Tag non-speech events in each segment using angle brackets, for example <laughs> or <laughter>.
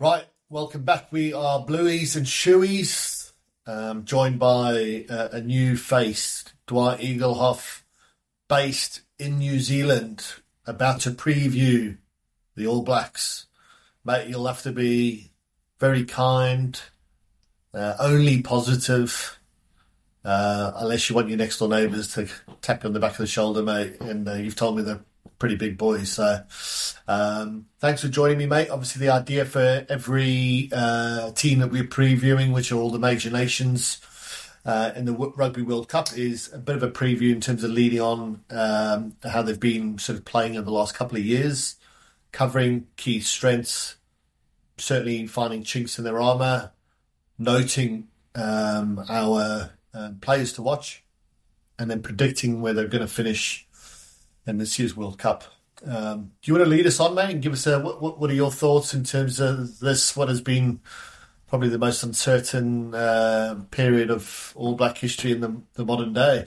Right, welcome back. We are Blueies and Shoeies, um, joined by uh, a new face, Dwight Eaglehoff, based in New Zealand, about to preview the All Blacks. Mate, you'll have to be very kind, uh, only positive, uh, unless you want your next door neighbours to tap you on the back of the shoulder, mate. And uh, you've told me they're pretty big boys. So um, thanks for joining me, mate. Obviously, the idea for every uh, team that we're previewing, which are all the major nations. Uh, in the Rugby World Cup is a bit of a preview in terms of leading on um, how they've been sort of playing in the last couple of years, covering key strengths, certainly finding chinks in their armour, noting um, our uh, players to watch, and then predicting where they're going to finish in this year's World Cup. Um, do you want to lead us on, mate, and give us a what, what are your thoughts in terms of this? What has been probably the most uncertain uh, period of All Black history in the, the, modern day?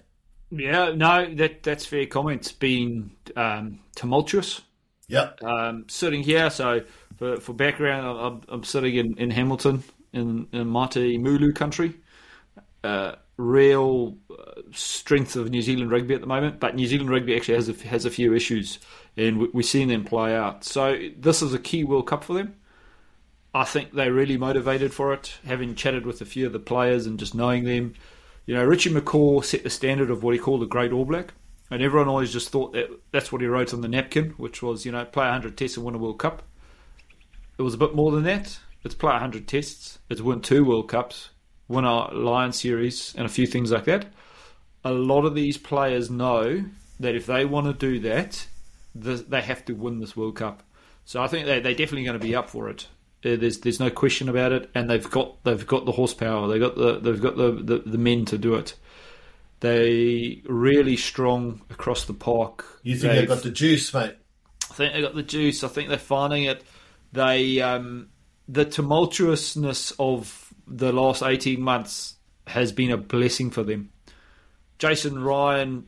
Yeah, no, that that's fair comment. It's been um, tumultuous. Yep. Um, sitting here, so for, for background, I'm, I'm sitting in, in Hamilton in, in Mate Mooloo country. Uh, real uh, strength of New Zealand rugby at the moment, but New Zealand rugby actually has a, has a few issues, and we're seeing them play out. So this is a key World Cup for them. I think they're really motivated for it, having chatted with a few of the players and just knowing them. You know, Richie McCaw set the standard of what he called a great All Black, and everyone always just thought that that's what he wrote on the napkin, which was, you know, play 100 tests and win a World Cup. It was a bit more than that. It's play 100 tests, it's win two World Cups, win a Lion Series, and a few things like that. A lot of these players know that if they want to do that, they have to win this World Cup. So I think they they're definitely going to be up for it. Uh, there's there's no question about it, and they've got they've got the horsepower. They got the they've got the, the, the men to do it. They really strong across the park. You think they've, they've got the juice, mate? I think they got the juice. I think they're finding it. They um, the tumultuousness of the last 18 months has been a blessing for them. Jason Ryan,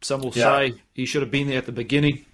some will yeah. say he should have been there at the beginning.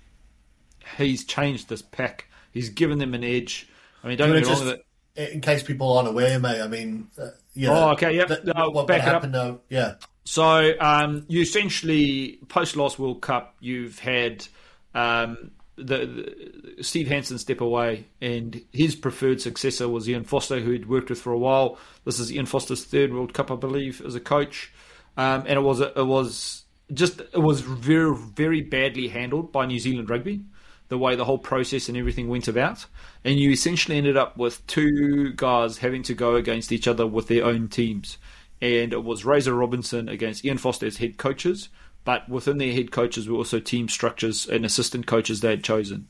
He's changed this pack. He's given them an edge. I mean, don't get me wrong with it. In case people aren't aware, mate, I mean, uh, yeah. Oh, okay, yep. No, what, what happened, though, yeah. So, um, you essentially, post last World Cup, you've had um, the, the, Steve Hansen step away, and his preferred successor was Ian Foster, who he'd worked with for a while. This is Ian Foster's third World Cup, I believe, as a coach, um, and it was it was just it was very very badly handled by New Zealand rugby, the way the whole process and everything went about, and you essentially ended up with two guys having to go against each other with their own teams, and it was Razor Robinson against Ian Foster as head coaches but within their head coaches were also team structures and assistant coaches they had chosen.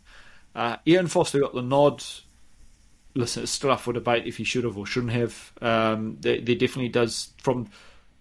Uh, Ian Foster got the nod. Listen, it's still up for debate if he should have or shouldn't have. Um, there, there, definitely does from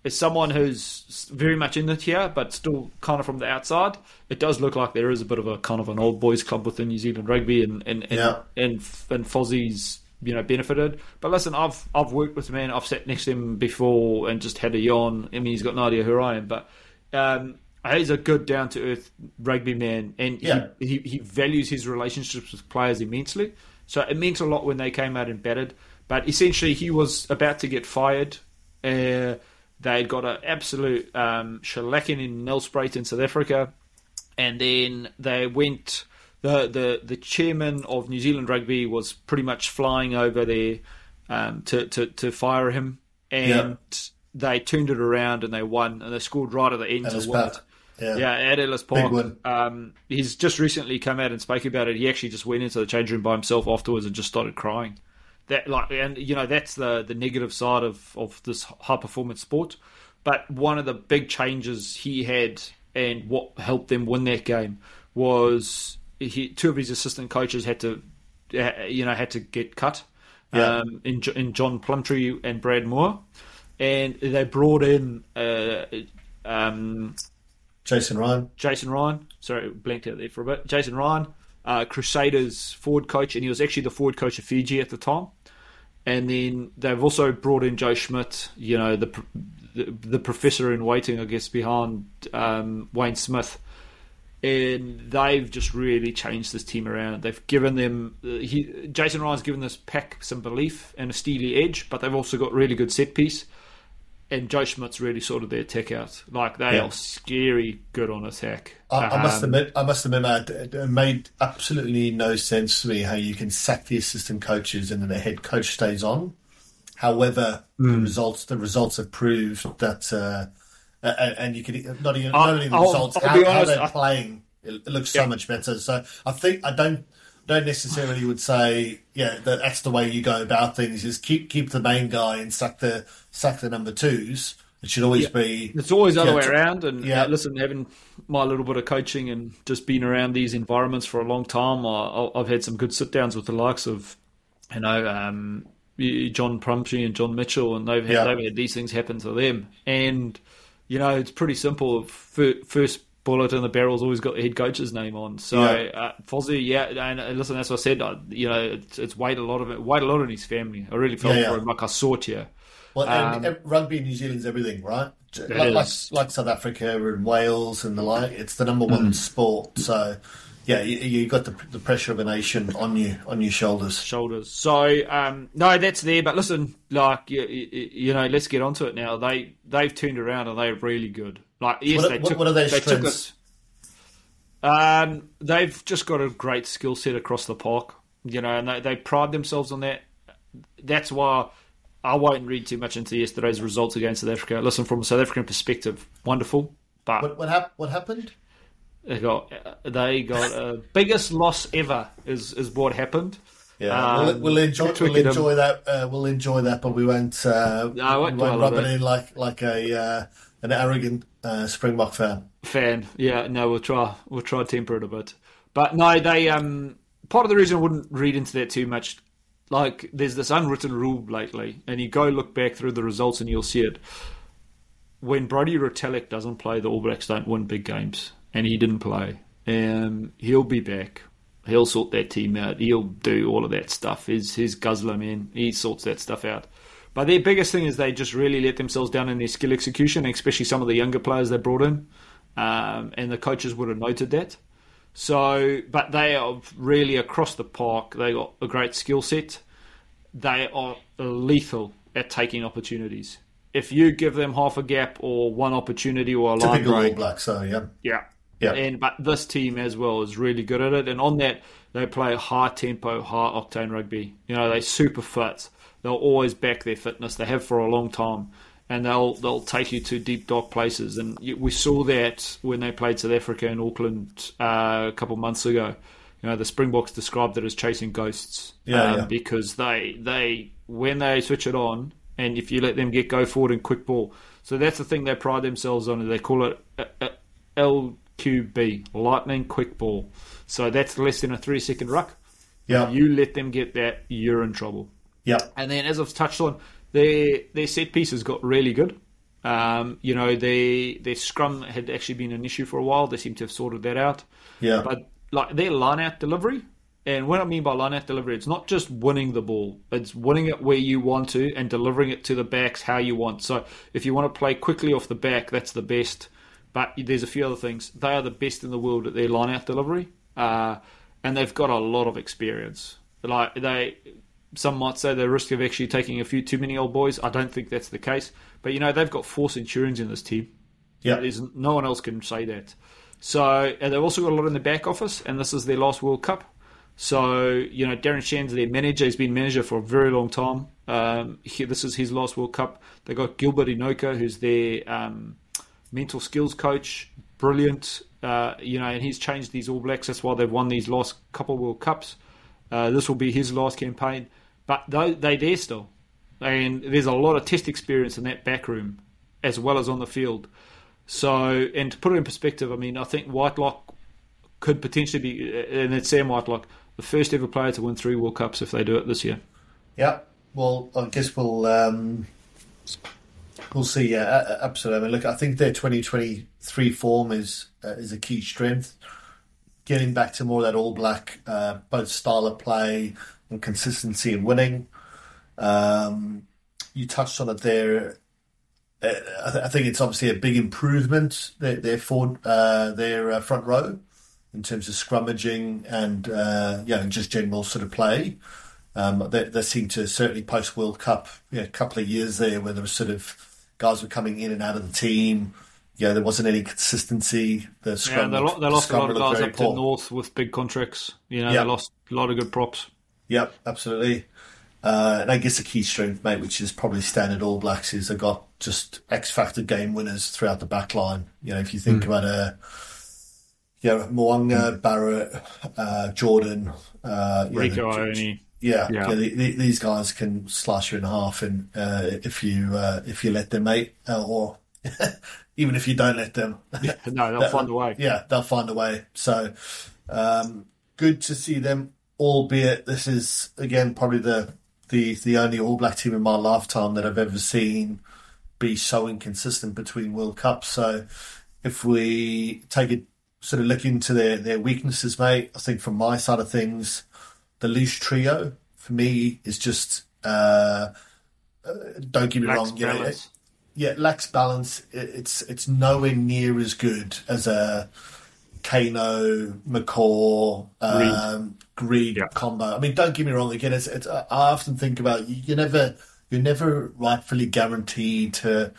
as someone who's very much in it here, but still kind of from the outside. It does look like there is a bit of a kind of an old boys club within New Zealand rugby, and and and yeah. and, and Fozzie's you know benefited. But listen, I've I've worked with the man. I've sat next to him before and just had a yawn. I mean, he's got no idea who I am, but um, he's a good down to earth rugby man, and yeah. he, he, he values his relationships with players immensely. So it meant a lot when they came out and batted. But essentially, he was about to get fired. Uh, they'd got an absolute um, shellacking in Nelspruit in South Africa, and then they went. The, the the chairman of New Zealand Rugby was pretty much flying over there um, to, to to fire him, and yeah. they turned it around and they won, and they scored right at the end to win it. Yeah, yeah at Ellis Park. Um, he's just recently come out and spoke about it. He actually just went into the change room by himself afterwards and just started crying. That like, and you know that's the the negative side of of this high performance sport. But one of the big changes he had and what helped them win that game was he, two of his assistant coaches had to you know had to get cut. Yeah. Um, in, in John Plumtree and Brad Mooar, and they brought in uh, um, Jason Ryan. Jason Ryan. Sorry, blanked out there for a bit. Jason Ryan, uh, Crusaders forward coach, and he was actually the forward coach of Fiji at the time. And then they've also brought in Joe Schmidt, you know, the the, the professor in waiting, I guess, behind um, Wayne Smith. and they've just really changed this team around. They've given them uh, he, Jason Ryan's given this pack some belief and a steely edge, but they've also got really good set piece. And Joe Schmidt's really sorted their attack out. Like they Yeah. are scary good on attack. I, I must Um, admit, I must admit, Matt, it it made absolutely no sense to me how you can sack the assistant coaches and then the head coach stays on. However, the Hmm. results the results have proved that, uh, and, and you can not even I'll- not only the I'll- results, I'll how, be how they're I- playing, it, it looks so Yeah. much better. So I think I don't don't necessarily would say yeah that that's the way you go about things. Is keep keep the main guy and sack the sack the number twos. It should always be It's always the other Yeah, way around. And yeah. uh, listen, having my little bit of coaching and just being around these environments for a long time, I, I've had some good sit downs with the likes of, you know, um, John Plumtree and John Mitchell, and they've had, Yeah. they've had these things happen to them. And you know, it's pretty simple. First bullet in the barrel's always got the head coach's name on. So Yeah. uh, Fozzie, yeah, and uh, listen, as I said, I, you know, it's, it's weighed a lot of it, weighed a lot on his family. I really felt Yeah, yeah. for him, like I saw it here. Well, and Um, rugby in New Zealand's everything, right? Like, like, like South Africa and Wales and the like, it's the number Mm. one sport. So, yeah, you, you got the, the pressure of a nation on you on your shoulders. shoulders. So um, no, that's there. But listen, like you, you, you know, let's get onto it now. They they've turned around and they're really good. Like yes, What- they what- took. what are those they took it. Um, they've just got a great skill set across the park, you know, and they, they pride themselves on that. That's why I won't read too much into yesterday's results against South Africa. Listen, from a South African perspective, wonderful, but What what, hap- what happened? they got they got a biggest loss ever is is what happened. Yeah, Um, we'll, we'll enjoy we'll enjoy that. Uh, we'll enjoy that, but we won't. Uh, No, we won't rub it it. in like like a uh, an arrogant uh, Springbok fan. fan. Yeah, no, we'll try. We'll try to temper it a bit. But no, they um part of the reason I wouldn't read into that too much. Like, there's this unwritten rule lately, and you go look back through the results and you'll see it. When Brodie Retallick doesn't play, the All Blacks don't win big games, and he didn't play. Um, he'll be back. He'll sort that team out. He'll do all of that stuff. His his guzzler man, he sorts that stuff out. But their biggest thing is they just really let themselves down in their skill execution, especially some of the younger players they brought in, um, and the coaches would have noted that. So, but they are really across the park. They got a great skill set. They are lethal at taking opportunities. If you give them half a gap or one opportunity or a line Typical All break, Black. So yeah, yeah. Yeah. And but this team as well is really good at it. And on that they play high tempo, high octane rugby. You know, they super fit. They'll always back their fitness. They have for a long time. And they'll they'll take you to deep dark places. And we saw that when they played South Africa in Auckland uh, a couple of months ago. You know, the Springboks described it as chasing ghosts. Yeah, um, yeah. Because they they when they switch it on, and if you let them get go forward and quick ball, so that's the thing they pride themselves on. They call it uh, uh, LQB, lightning quick ball. So that's less than a three second ruck. yeah, You let them get that, you're in trouble. Yeah. And then, as I've touched on, their their set pieces got really good. Um, you know, their their scrum had actually been an issue for a while. They seem to have sorted that out. Yeah. But like their line out delivery, and what I mean by line out delivery, it's not just winning the ball; it's winning it where you want to and delivering it to the backs how you want. So if you want to play quickly off the back, that's the best. But there's a few other things. They are the best in the world at their line out delivery, uh, and they've got a lot of experience. Like they, some might say they're risk of actually taking a few too many old boys. I don't think that's the case. But you know they've got four Centurions in this team. Yeah. There's no one else can say that. So and they've also got a lot in the back office, and this is their last World Cup. So you know Darren Shand's their manager. He's been manager for a very long time. Um, he, this is his last World Cup. They got Gilbert Enoka, who's their um, mental skills coach. Brilliant, uh, you know, and he's changed these All Blacks. That's why they've won these last couple World Cups. Uh, this will be his last campaign, but they there still, and there's a lot of test experience in that back room, as well as on the field. So, and to put it in perspective, I mean, I think Whitelock could potentially be, and it's Sam Whitelock, the first ever player to win three World Cups if they do it this year. Yeah. Well, I guess we'll um, we'll see. Yeah, absolutely. I mean, look, I think their 2023 form is uh, is a key strength. Getting back to more of that All Black, uh, both style of play and consistency in winning. Um, you touched on it there. Uh, I, th- I think it's obviously a big improvement. Their their, forward, uh, their uh, front row. in terms of scrummaging and uh, yeah, and just general sort of play. Um, they, they seem to certainly post World Cup, yeah, a couple of years there where there was sort of guys were coming in and out of the team. Yeah, there wasn't any consistency. The scrum, yeah, they, lo- they lost the a lot of guys up to north with big contracts. You know, Yeah. they lost a lot of good props. Yep, absolutely. Uh, and I guess the key strength, mate, which is probably standard All Blacks, is they got just X factor game winners throughout the back line. You know, if you think about a, you know, Mo'unga, Barrett, uh, Jordan, uh, know, Rieko Ioane. yeah, Yeah. yeah. the, the, these guys can slash you in half, and uh, if you uh, if you let them, mate, uh, or <laughs> even if you don't let them, yeah, No, <laughs> they'll find a way. yeah, they'll find a way. So um, good to see them. Albeit this is again probably the the the only All Black team in my lifetime that I've ever seen be so inconsistent between World Cups. So if we take a sort of look into their their weaknesses, mate, I think from my side of things, the loose trio for me is just. Uh, uh, don't get me Lacks wrong, you know, balance. yeah, it lacks balance. It, it's it's nowhere near as good as a Kaino, McCaw, um, Greed Yeah. combo. I mean, don't get me wrong. Again, it's, it's I often think about you, you never you're never rightfully guaranteed to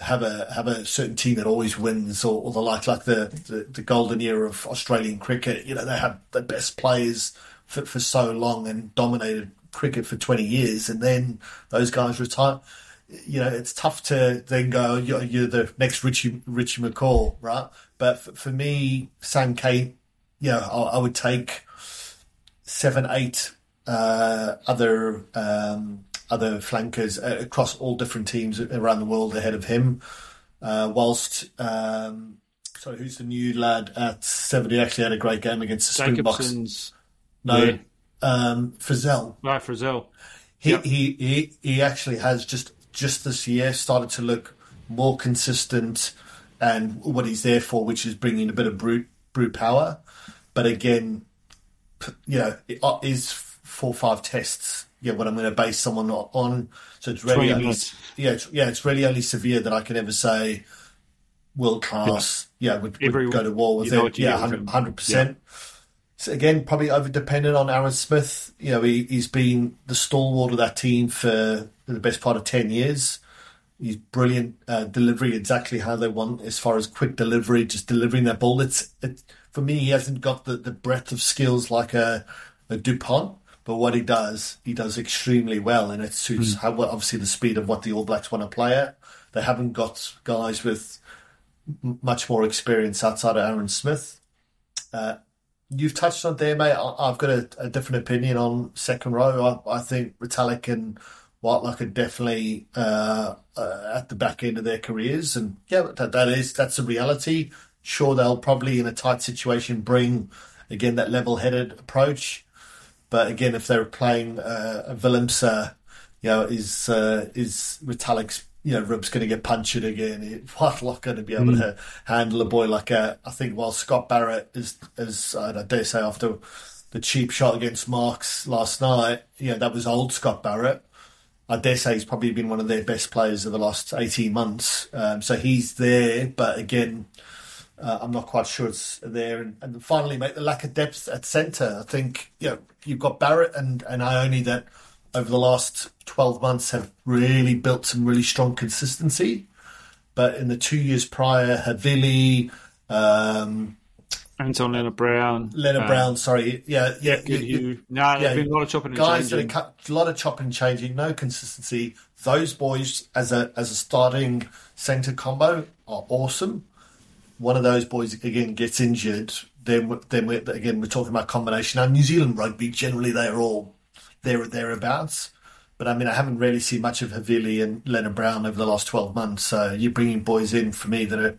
have a have a certain team that always wins or, or the like like the, the the golden era of Australian cricket. You know, they had the best players for for so long and dominated cricket for twenty years, and then those guys retire. You know, it's tough to then go. You're, you're the next Richie Richie McCaw, right? But for, for me, Sam you know, I, I would take seven, eight uh, other um, other flankers uh, across all different teams around the world ahead of him. Uh, whilst, um, sorry, who's the new lad at seven? He actually had a great game against the Springboks. No, yeah. um, Frizell. right Frizell. He, Yep. he he he actually has just just this year started to look more consistent and what he's there for, which is bringing a bit of brute brute power. But again, you know, it uh, is four or five tests. Yeah, what I'm going to base someone on. So it's really only, yeah, it's, yeah, it's really only Savea that I can ever say world class. Yeah, would, would go to war with it. Yeah, get with him. hundred percent. So again, probably over dependent on Aaron Smith. You know, he, he's been the stalwart of that team for the best part of 10 years. He's brilliant uh, delivery, exactly how they want as far as quick delivery, just delivering that ball. It's it, For me, he hasn't got the, the breadth of skills like a, a Dupont, but what he does, he does extremely well, and it suits how well, obviously the speed of what the All Blacks want to play at. They haven't got guys with m- much more experience outside of Aaron Smith. Uh, you've touched on there, mate. I- I've got a, a different opinion on second row. I, I think Retallick and Whitelock are definitely uh, uh, at the back end of their careers, and yeah, that, that is that's a reality. Sure, they'll probably in a tight situation bring again that level-headed approach, but again, if they're playing uh, a Willemse, you know, is uh, is Retallick's you know ribs going to get punctured again? Is <laughs> Whitelock going to be able to handle a boy like a? I think while Scott Barrett is is I dare say after the cheap shot against Marx last night, you know that was old Scott Barrett. I dare say he's probably been one of their best players of the last 18 months. Um, so he's there, but again, uh, I'm not quite sure it's there. And, and finally, mate, the lack of depth at centre. I think you know, you've got Barrett and, and Ioane that over the last 12 months have really built some really strong consistency. But in the two years prior, Havili, um, Anton Lienert Brown. Lienert uh, Brown, sorry, yeah, yeah, you- you- No, there's yeah, been a lot of chopping and guys that changing. are cut, a lot of chopping and changing, no consistency. Those boys as a as a starting centre combo are awesome. One of those boys again gets injured, then then we're, again we're talking about combination. Now New Zealand rugby generally they are all there thereabouts. But I mean, I haven't really seen much of Havili and Lienert Brown over the last twelve months. So you're bringing boys in for me that are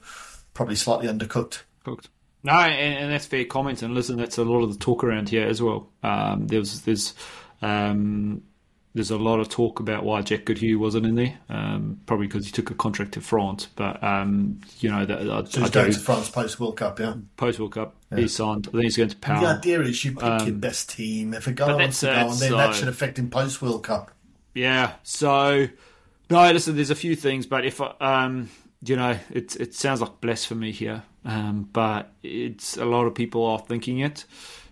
probably slightly undercooked. cooked. No, and, and that's fair comment. And listen, that's a lot of the talk around here as well. Um, there's there's um, there's a lot of talk about why Jack Goodhue wasn't in there. Um, probably because he took a contract to France. But um, you know that I, So I he's going do to France post World Cup, yeah. post World Cup. He signed. I think he's going to Power. The idea is you pick your best team. If a guy Um, wants to go then that's that should affect him post World Cup. Yeah. So no, listen. There's a few things, but if I, um, you know, it it sounds like blasphemy here. um, but it's a lot of people are thinking it.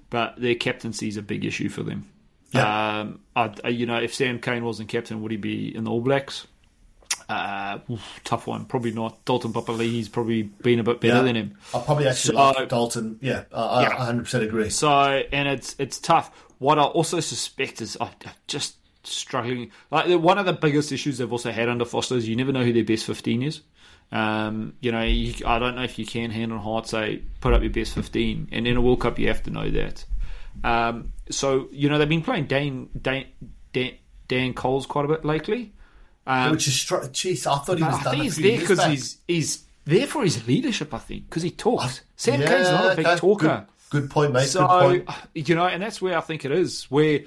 But their captaincy is a big issue for them. Yeah. Um, I, you know, if Sam Cane wasn't captain, would he be in the All Blacks? Uh, oof, tough one. Probably not. Dalton Papali'i's probably been a bit better Yeah. than him. I probably actually So- like Dalton. Yeah, I, Yeah. I 100% agree. So, and it's it's tough. What I also suspect is I'm just struggling. Like one of the biggest issues they've also had under Foster is you never know who their best fifteen is. Um, you know, you, I don't know if you can hand on heart say put up your best fifteen, and in a World Cup you have to know that. Um, so you know they've been playing Dan Dan Dan, Dane Coles quite a bit lately. Um, Which is, str- jeez, I thought he was I done think he's there because he's he's there for his leadership. I think because he talks. Sam Yeah, Cane's not a big okay. talker. Good, good point, mate. So good point. you know, and that's where I think it is. Where,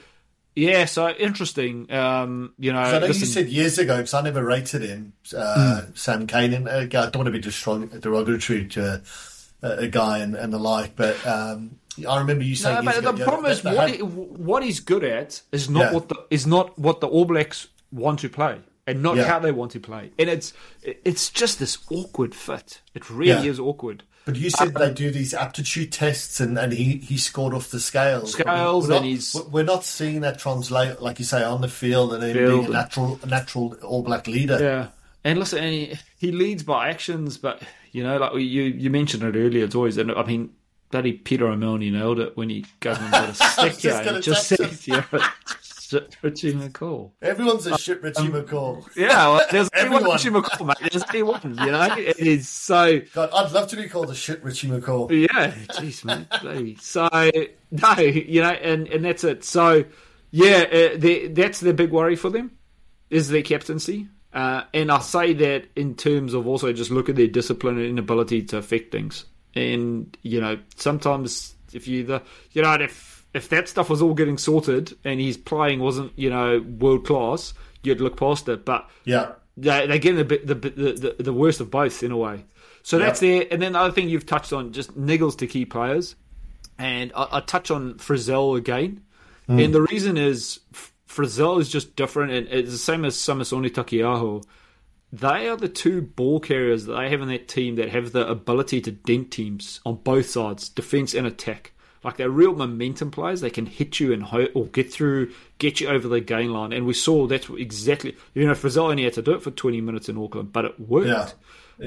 yeah, so interesting. Um, you know, I know listen, you said years ago because I never rated him, uh, Sam Cane, and uh, I don't want to be destrong- derogatory to uh, a guy and, and the like, but um, I remember you saying no, but the ago, problem is what what he's good at is not Yeah. what the is not what the All Blacks want to play. And not Yeah. how they want to play, and it's it's just this awkward fit. It really Yeah. is awkward. But you said um, they do these aptitude tests, and, and he, he scored off the scales. Scales, we're and not, he's- we're not seeing that translate, like you say, on the field and being a natural natural All Black leader. Yeah, and listen, and he, he leads by actions, but you know, like you you mentioned it earlier, it's always. And I mean, bloody Peter O'Malley nailed it when he goes and got a <laughs> stick. just yeah, and just said, yeah, shit, Richie McCaw. Everyone's a shit Richie McCaw. Yeah, well, there's Everyone. Richie McCaw, mate. There's only one. You know, it is so. God, I'd love to be called a shit Richie McCaw. Yeah, jeez, man. So no, you know, and and that's it. So yeah, uh, they, that's the big worry for them is their captaincy. Uh, and I say that in terms of also just look at their discipline and inability to affect things. And you know, sometimes if you the you know if if that stuff was all getting sorted and his playing wasn't you know world class, you'd look past it. But Yeah. they, they're getting the, bit- the, the, the, the worst of both in a way. So that's there. And then the other thing you've touched on, just niggles to key players. And I, I touch on Frizell again. Hmm. And the reason is Frizell is just different. And it's the same as Samisoni Taukei'aho. They are the two ball carriers that they have in that team that have the ability to dent teams on both sides, defense and attack. Like they're real momentum players. They can hit you and ho- or get through, get you over the gain line. And we saw that's exactly. You know, Frizell only had to do it for 20 minutes in Auckland, but it worked. Yeah.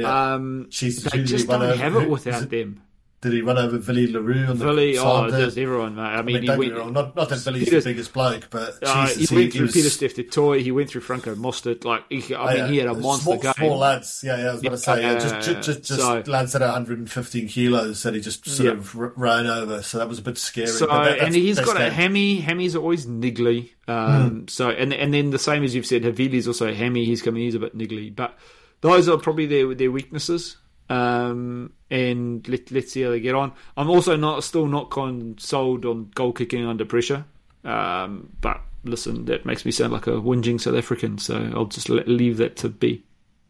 Yeah. Um, Jeez, they he just don't have it <laughs> without them. Did he run over Billy LaRue on the Billy, oh, there's everyone, mate. I mean, I mean, don't went, wrong, not, not that Billy's Peter's- the biggest bloke, but uh, Jesus, he went through was, Peter Steph Toy. He went through Franco Mostert. Like, he, I mean, yeah, he had a monster small, game. Small lads, yeah, yeah. I was going to say, yeah, just, just, just, just so- lads that are 115 kilos that he just sort Yeah. of r- ran over. So that was a bit scary. So but that, and he's got a game. hammy. Hammy's always niggly. Um, So and and then the same as you've said, Havili's also a hammy. He's coming. He's a bit niggly. But those are probably their their weaknesses. Um, and let let's see how they get on. I'm also not still not consoled on goal kicking under pressure. Um, but listen, that makes me sound like a whinging South African. So I'll just let, leave that to be.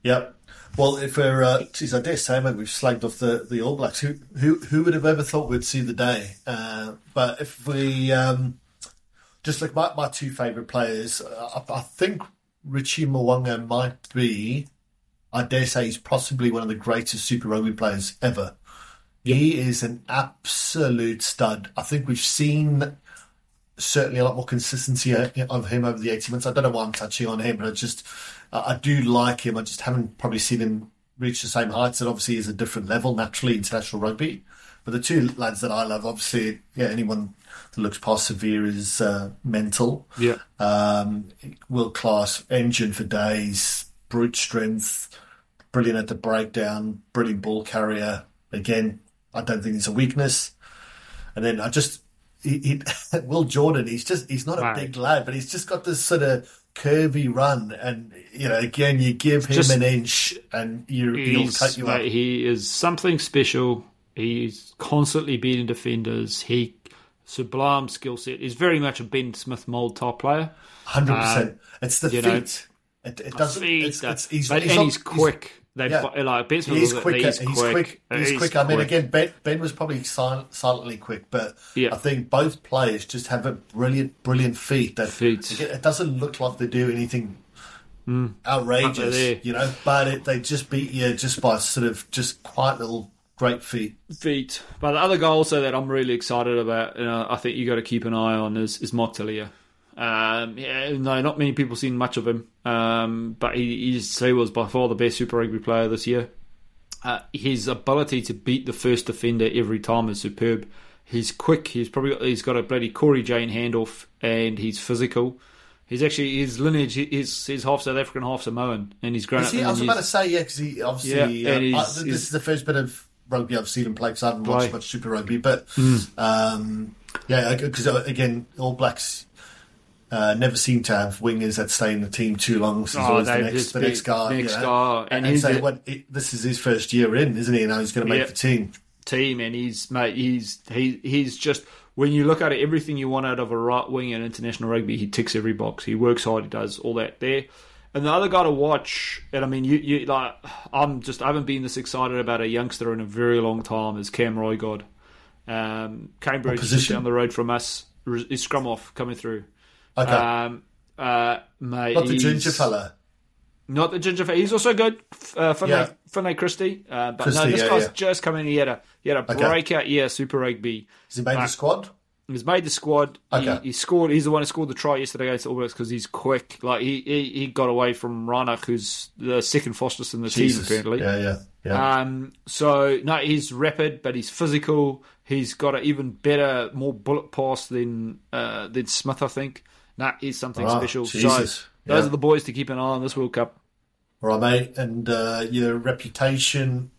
Yep. Well, if we're, uh, geez, I dare say, mate, we've slagged off the, the All Blacks. Who, who who would have ever thought we'd see the day? Uh, but if we um, just like my, my two favourite players, uh, I, I think Richie Mo'unga might be. I dare say he's possibly one of the greatest Super Rugby players ever. He is an absolute stud. I think we've seen certainly a lot more consistency of him over the 18 months. I don't know why I'm touching on him, but I just, I do like him. I just haven't probably seen him reach the same heights. And obviously is a different level, naturally, international rugby. But the two lads that I love, obviously, yeah, anyone that looks past Savea is uh, mental. Yeah. Um, world class engine for days, brute strength, brilliant at the breakdown, brilliant ball carrier. Again, I don't think it's a weakness. And then I just, he, he, <laughs> Will Jordan, he's just, he's not a Right. big lad, but he's just got this sort of curvy run. And, you know, again, you give him Just- an inch and you, he'll He's, cut you up. he is something special. He's constantly beating defenders. He sublime skill set. He's very much a Ben Smith mold type player. Hundred percent. Um, it's the feet. know, it, it doesn't. Feet, It's, it's, he's, but, he's and not- he's quick. They yeah. like Smith. He's. He's He's quick. He's, He's quick. I mean, quick. again, Ben, ben was probably silent, silently quick, but Yeah. I think both players just have a brilliant, brilliant feet. That Feet. It doesn't look like they do anything Up outrageous, you know. But it, they just beat you just by sort of just quiet little great feet. feet. But the other guy also that I'm really excited about, and uh, I think you got to keep an eye on is is Mark Tele'a. Um, yeah, no, not many people seen much of him, um, but he, he's, he was by far the best Super Rugby player this year. Uh, his ability to beat the first defender every time is superb. He's quick. He's probably he's got a bloody Cory Jane handoff, and he's physical. He's actually his lineage. He's he's half South African, half Samoan, and he's grown up. he, I was about to say, yeah, because he obviously. Yeah, uh, I- this is the first bit of rugby I've seen him play because I haven't Play. watched much Super Rugby. But Hmm. um, yeah, because again, All Blacks uh, never seem to have wingers that stay in the team too long. So Oh, always the next, the next guy. next you know? guy, and and, what, it, this is his first year in, isn't he? And now he's going to make Yeah. the team. team, and he's mate. He's he he's just when you look at it, everything you want out of a right wing in international rugby, he ticks every box. He works hard. He does all that there. And the other guy to watch, and I mean, you, you like, I'm just, I haven't been this excited about a youngster in a very long time. Is Cam Roigard, um, Cambridge, just down the road from us, is scrum off coming through. Okay. Um, uh, mate, Not the ginger fella. not the ginger fella. He's also good. Uh, Finlay, Yeah. Finlay Christie. Uh, but Christie, no, this yeah, guy's yeah. just come in. He had a he had a Okay. breakout year Super Rugby. Has he made the squad? He's made the squad. Okay. He, he scored. He's the one who scored the try yesterday against the All Blacks because he's quick. Like he, he he got away from Reinach, who's the second fastest in the Jesus. team apparently. Yeah, yeah, yeah. Um, so no, he's rapid, but he's physical. He's got an even better, more bullet pass than uh, than Smith, I think. Nah, he's something Wow, special. Jesus. So those Yeah. are the boys to keep an eye on this World Cup. All right, mate. And uh, your reputation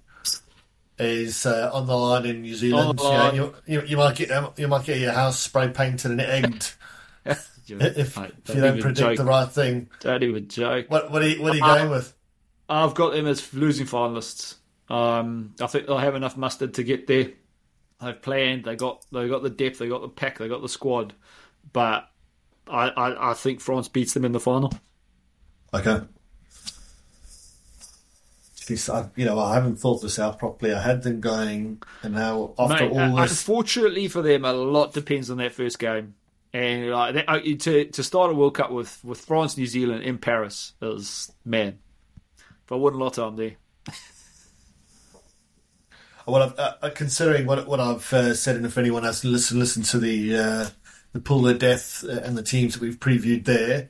is uh, on the line in New Zealand. You, know, you, you, you might get you might get your house spray painted and egged <laughs> <laughs> if, Mate, if you don't predict joke. the right thing. Don't even joke. What what are you, what are you Uh, going with? I've got them as losing finalists. Um, I think they'll have enough mustard to get there. They've planned. They got they got the depth. They got the pack. They got the squad. But I, I, I think France beats them in the final. Okay. You know, I haven't thought this out properly. I had them going, and now after Mate, all uh, this, unfortunately for them, a lot depends on that first game. And like, uh, to to start a World Cup with with France, New Zealand in Paris is man. If I wouldn't lot I'm there. Well, I've, uh, uh, considering what what I've uh, said, and if anyone has to listen listen to the uh, the pool of death uh, and the teams that we've previewed there,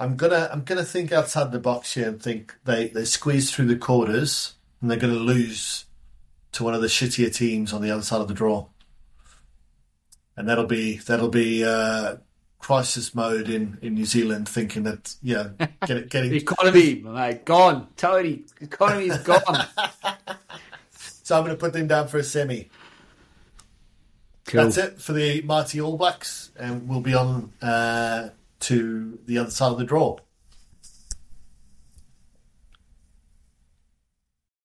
I'm gonna I'm gonna think outside the box here and think they they squeeze through the quarters and they're gonna lose to one of the shittier teams on the other side of the draw, and that'll be that'll be uh, crisis mode in, in New Zealand, thinking that yeah, <laughs> get it, getting The economy, mate, gone. Totally, economy's gone. So I'm going to put them down for a semi. Cool. That's it for the mighty All Blacks, and we'll be on uh, to the other side of the draw.